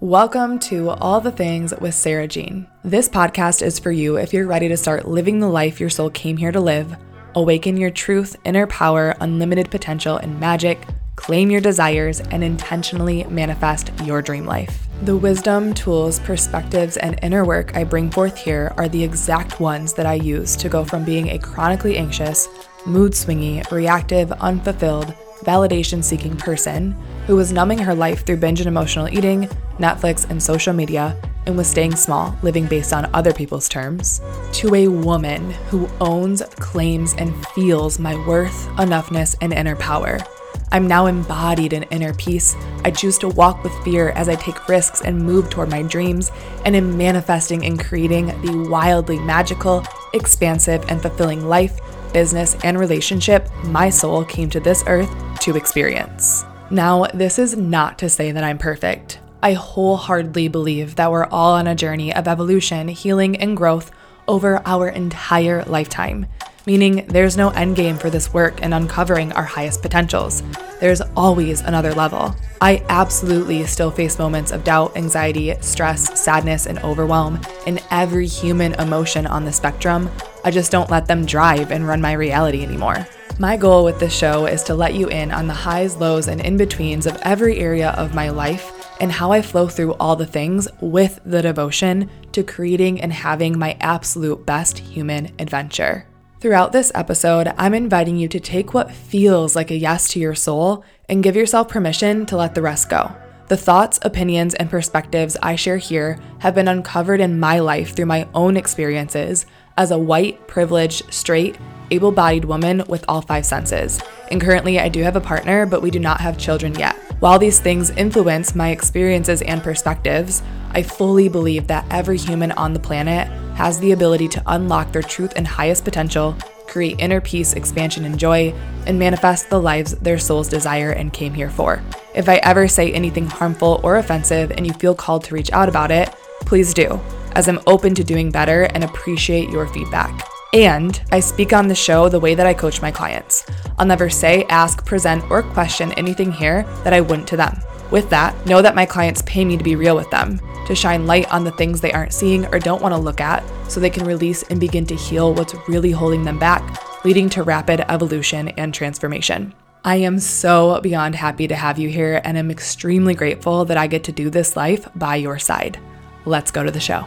Welcome to All the Things with Sarah Jean. This podcast is for you if you're ready to start living the life your soul came here to live, awaken your truth, inner power, unlimited potential, and magic, claim your desires, and intentionally manifest your dream life. The wisdom, tools, perspectives, and inner work I bring forth here are the exact ones that I use to go from being a chronically anxious, mood swingy, reactive, unfulfilled, validation seeking person who was numbing her life through binge and emotional eating, Netflix, and social media, and was staying small, living based on other people's terms, to a woman who owns, claims, and feels my worth, enoughness, and inner power. I'm now embodied in inner peace. I choose to walk with fear as I take risks and move toward my dreams, and am manifesting and creating the wildly magical, expansive, and fulfilling life, business, and relationship my soul came to this earth to experience. Now, this is not to say that I'm perfect. I wholeheartedly believe that we're all on a journey of evolution, healing, and growth over our entire lifetime, meaning there's no end game for this work and uncovering our highest potentials. There's always another level. I absolutely still face moments of doubt, anxiety, stress, sadness, and overwhelm in every human emotion on the spectrum. I just don't let them drive and run my reality anymore. My goal with this show is to let you in on the highs, lows, and in betweens of every area of my life and how I flow through all the things with the devotion to creating and having my absolute best human adventure. Throughout this episode, I'm inviting you to take what feels like a yes to your soul and give yourself permission to let the rest go. The thoughts, opinions, and perspectives I share here have been uncovered in my life through my own experiences as a white, privileged, straight, able bodied woman with all five senses. And currently, I do have a partner, but we do not have children yet. While these things influence my experiences and perspectives, I fully believe that every human on the planet has the ability to unlock their truth and highest potential, create inner peace, expansion, and joy, and manifest the lives their souls desire and came here for. If I ever say anything harmful or offensive and you feel called to reach out about it, please do, as I'm open to doing better and appreciate your feedback. And I speak on the show the way that I coach my clients. I'll never say, ask, present, or question anything here that I wouldn't to them. With that, know that my clients pay me to be real with them, to shine light on the things they aren't seeing or don't want to look at so they can release and begin to heal what's really holding them back, leading to rapid evolution and transformation. I am so beyond happy to have you here, and I'm extremely grateful that I get to do this life by your side. Let's go to the show.